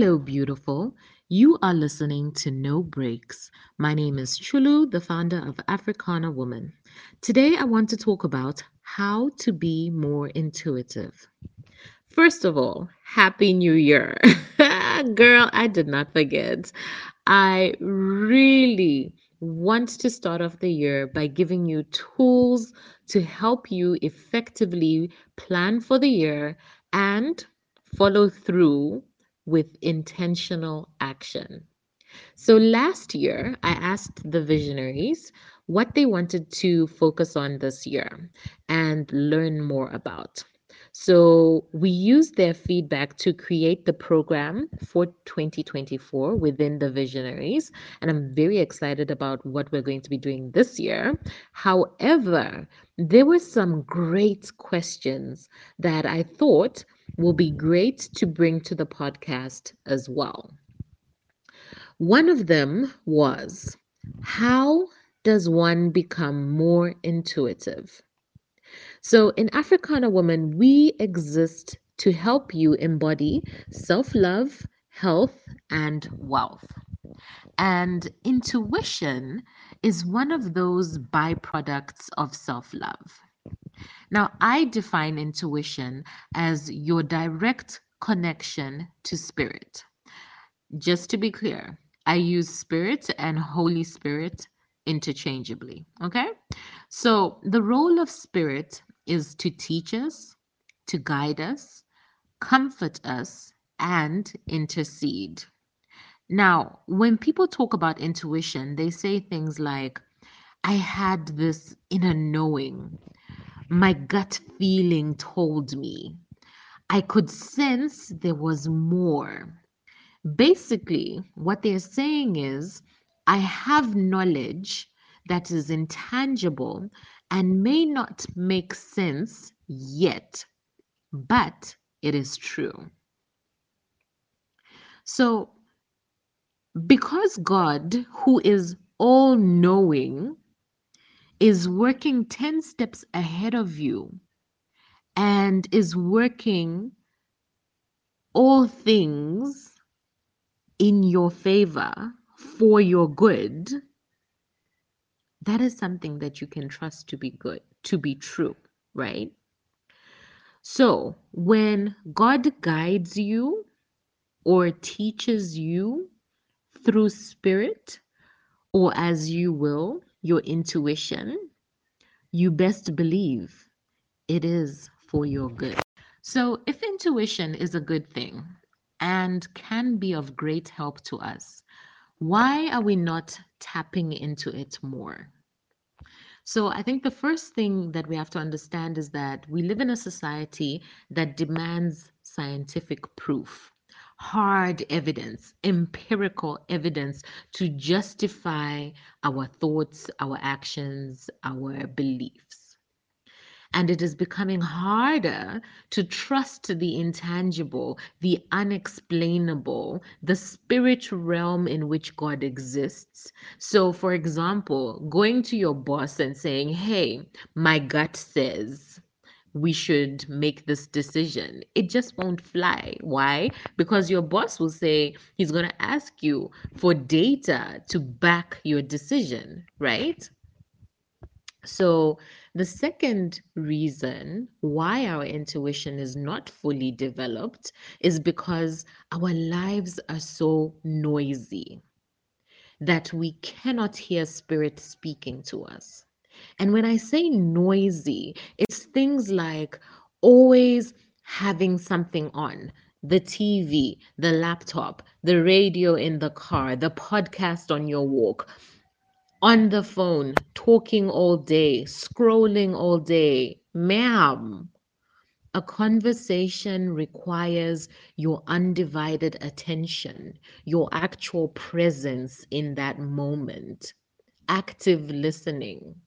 Hello, beautiful. You are listening to No Breaks. My name is Chulu, the founder of Africana Woman. Today, I want to talk about how to be more intuitive. First of all, Happy New Year. Girl, I did not forget. I really want to start off the year by giving you tools to help you effectively plan for the year and follow through with intentional action. So last year, I asked the visionaries what they wanted to focus on this year and learn more about. So we used their feedback to create the program for 2024 within the visionaries. And I'm very excited about what we're going to be doing this year. However, there were some great questions that I thought will be great to bring to the podcast as well. One of them was How does one become more intuitive? So, in Africana Woman, we exist to help you embody self love, health, and wealth. And intuition is one of those byproducts of self love. Now, I define intuition as your direct connection to spirit. Just to be clear, I use spirit and Holy Spirit interchangeably. Okay? So, the role of spirit is to teach us, to guide us, comfort us, and intercede. Now, when people talk about intuition, they say things like, I had this inner knowing my gut feeling told me. I could sense there was more. Basically, what they're saying is, I have knowledge that is intangible and may not make sense yet, but it is true. So, because God, who is all knowing, is working 10 steps ahead of you and is working all things in your favor for your good, that is something that you can trust to be good, to be true, right? So when God guides you or teaches you through spirit or as you will, your intuition, you best believe it is for your good. So, if intuition is a good thing and can be of great help to us, why are we not tapping into it more? So, I think the first thing that we have to understand is that we live in a society that demands scientific proof hard evidence, empirical evidence to justify our thoughts, our actions, our beliefs. And it is becoming harder to trust the intangible, the unexplainable, the spirit realm in which God exists. So, for example, going to your boss and saying, Hey, my gut says, we should make this decision. It just won't fly. Why? Because your boss will say he's going to ask you for data to back your decision, right? So, the second reason why our intuition is not fully developed is because our lives are so noisy that we cannot hear spirit speaking to us. And when I say noisy, it's things like always having something on the TV, the laptop, the radio in the car, the podcast on your walk, on the phone, talking all day, scrolling all day. Ma'am, a conversation requires your undivided attention, your actual presence in that moment, active listening.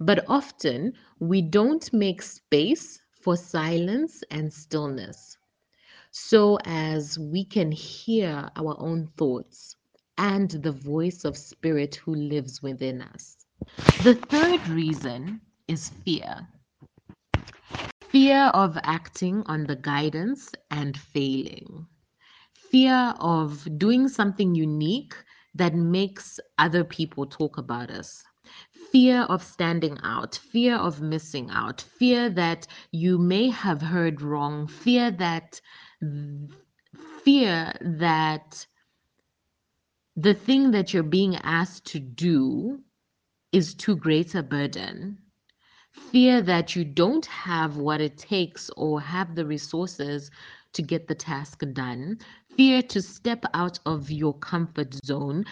But often we don't make space for silence and stillness so as we can hear our own thoughts and the voice of spirit who lives within us. The third reason is fear. Fear of acting on the guidance and failing. fear of doing something unique that makes other people talk about us. Fear of standing out, fear of missing out, fear that you may have heard wrong, fear that fear that the thing that you're being asked to do is too great a burden. Fear that you don't have what it takes or have the resources to get the task done. Fear to step out of your comfort zone.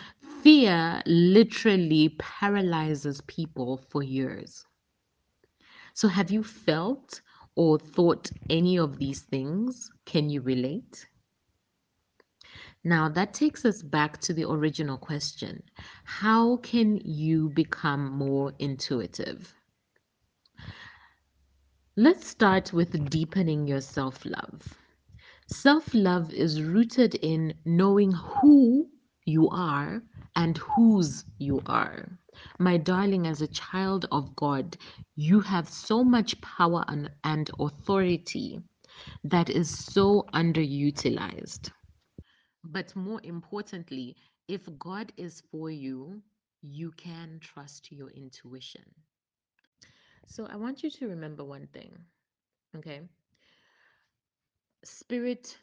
Fear literally paralyzes people for years. So, have you felt or thought any of these things? Can you relate? Now, that takes us back to the original question How can you become more intuitive? Let's start with deepening your self love. Self love is rooted in knowing who you are and whose you are. My darling, as a child of God, you have so much power and, and authority that is so underutilized. But more importantly, if God is for you, you can trust your intuition. So I want you to remember one thing, okay? Spirit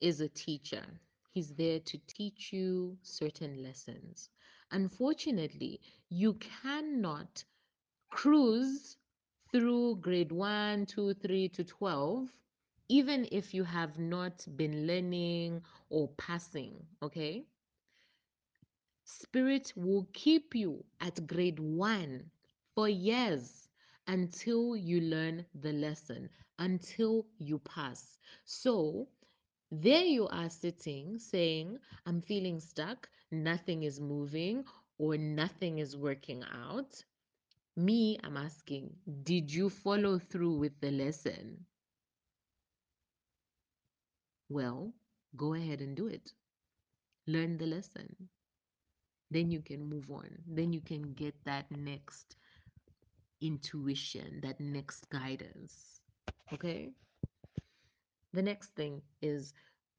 is a teacher. He's there to teach you certain lessons. Unfortunately, you cannot cruise through grade 1, 2, 3 to 12 even if you have not been learning or passing, okay? Spirit will keep you at grade one for years until you learn the lesson, until you pass. So, there you are sitting saying, I'm feeling stuck, nothing is moving, or nothing is working out. Me, I'm asking, did you follow through with the lesson? Well, go ahead and do it. Learn the lesson. Then you can move on. Then you can get that next intuition, that next guidance. Okay? The next thing is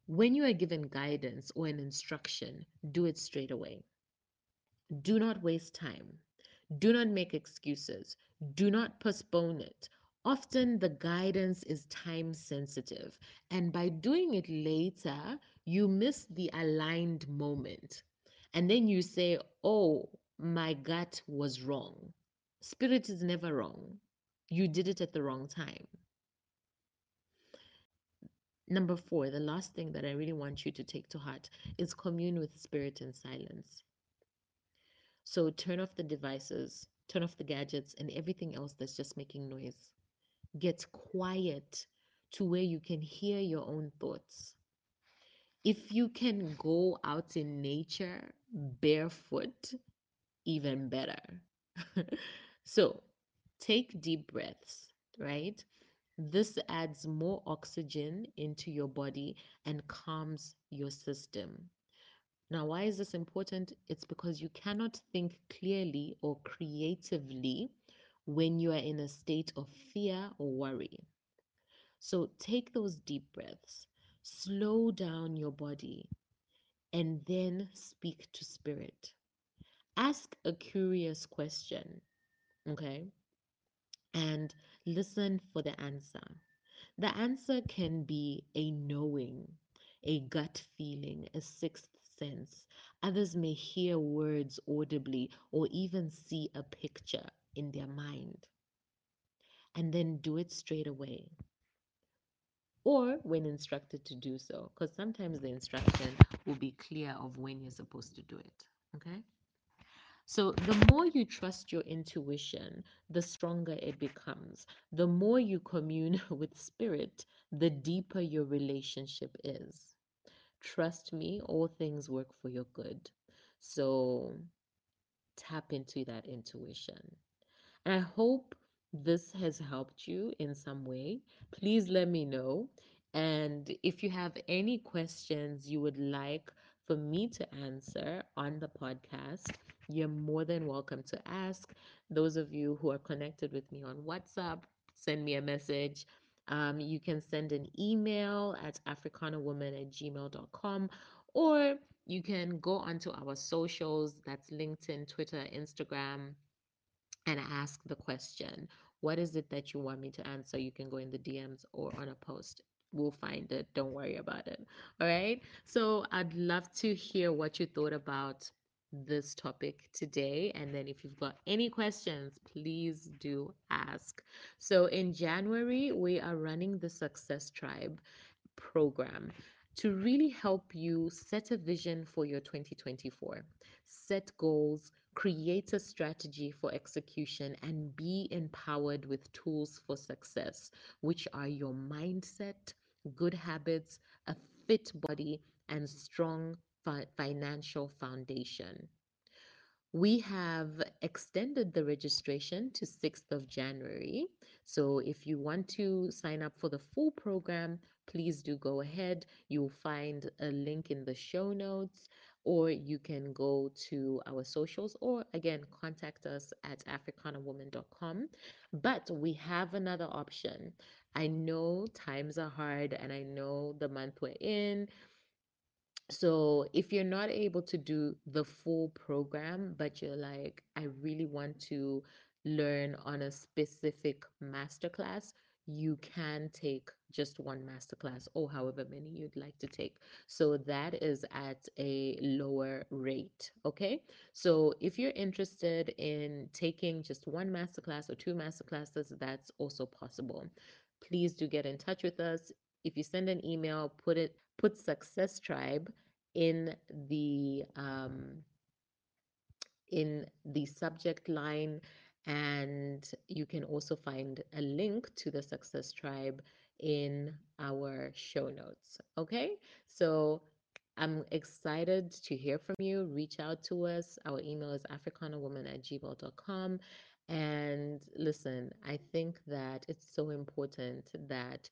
when you are given guidance or an instruction, do it straight away. Do not waste time. Do not make excuses. Do not postpone it. Often the guidance is time sensitive, and by doing it later, you miss the aligned moment. And then you say, Oh, my gut was wrong. Spirit is never wrong. You did it at the wrong time. Number four, the last thing that I really want you to take to heart is commune with spirit in silence. So turn off the devices, turn off the gadgets, and everything else that's just making noise. Get quiet to where you can hear your own thoughts. If you can go out in nature barefoot, even better. so take deep breaths, right? This adds more oxygen into your body and calms your system. Now, why is this important? It's because you cannot think clearly or creatively when you are in a state of fear or worry. So take those deep breaths, slow down your body, and then speak to spirit. Ask a curious question, okay? And listen for the answer. The answer can be a knowing, a gut feeling, a sixth sense. Others may hear words audibly or even see a picture in their mind. And then do it straight away. Or when instructed to do so, because sometimes the instruction will be clear of when you're supposed to do it. Okay? So, the more you trust your intuition, the stronger it becomes. The more you commune with spirit, the deeper your relationship is. Trust me, all things work for your good. So, tap into that intuition. And I hope this has helped you in some way. Please let me know. And if you have any questions you would like for me to answer on the podcast, you're more than welcome to ask. Those of you who are connected with me on WhatsApp, send me a message. Um, you can send an email at africanawoman at gmail.com or you can go onto our socials that's LinkedIn, Twitter, Instagram, and ask the question what is it that you want me to answer? You can go in the dms or on a post. We'll find it. Don't worry about it. All right? So i'd love to hear what you thought about this topic today and then if you've got any questions please do ask. So in january we are running the success tribe program to really help you set a vision for your 2024, set goals, create a strategy for execution, and be empowered with tools for success, which are your mindset, good habits, a fit body, and strong fi- financial foundation. We have extended the registration to 6th of January. So if you want to sign up for the full program, please do go ahead. You'll find a link in the show notes, or you can go to our socials, or again, contact us at africanawoman.com. But we have another option. I know times are hard, and I know the month we're in so if you're not able to do the full program, but you're like, I really want to learn on a specific masterclass, you can take just one masterclass or however many you'd like to take. So that is at a lower rate. Okay. So if you're interested in taking just one masterclass or two masterclasses, that's also possible. Please do get in touch with us. If you send an email, put it put Success Tribe in the um, in the subject line and you can also find a link to the success tribe in our show notes okay? So i'm excited to hear from you. Reach out to us. Our email is africanawoman at gmail.com and listen i think that it's so important that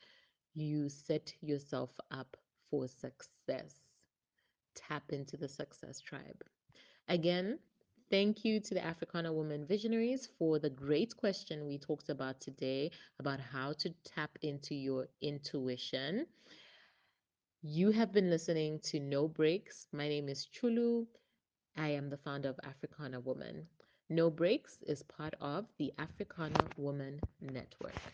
you set yourself up for success tap into the success tribe. Again, thank you to the Africana Women Visionaries for the great question we talked about today about how to tap into your intuition. You have been listening to No Breaks. My name is Chulu. I am the founder of Africana Woman. No Breaks is part of the Africana Woman Network.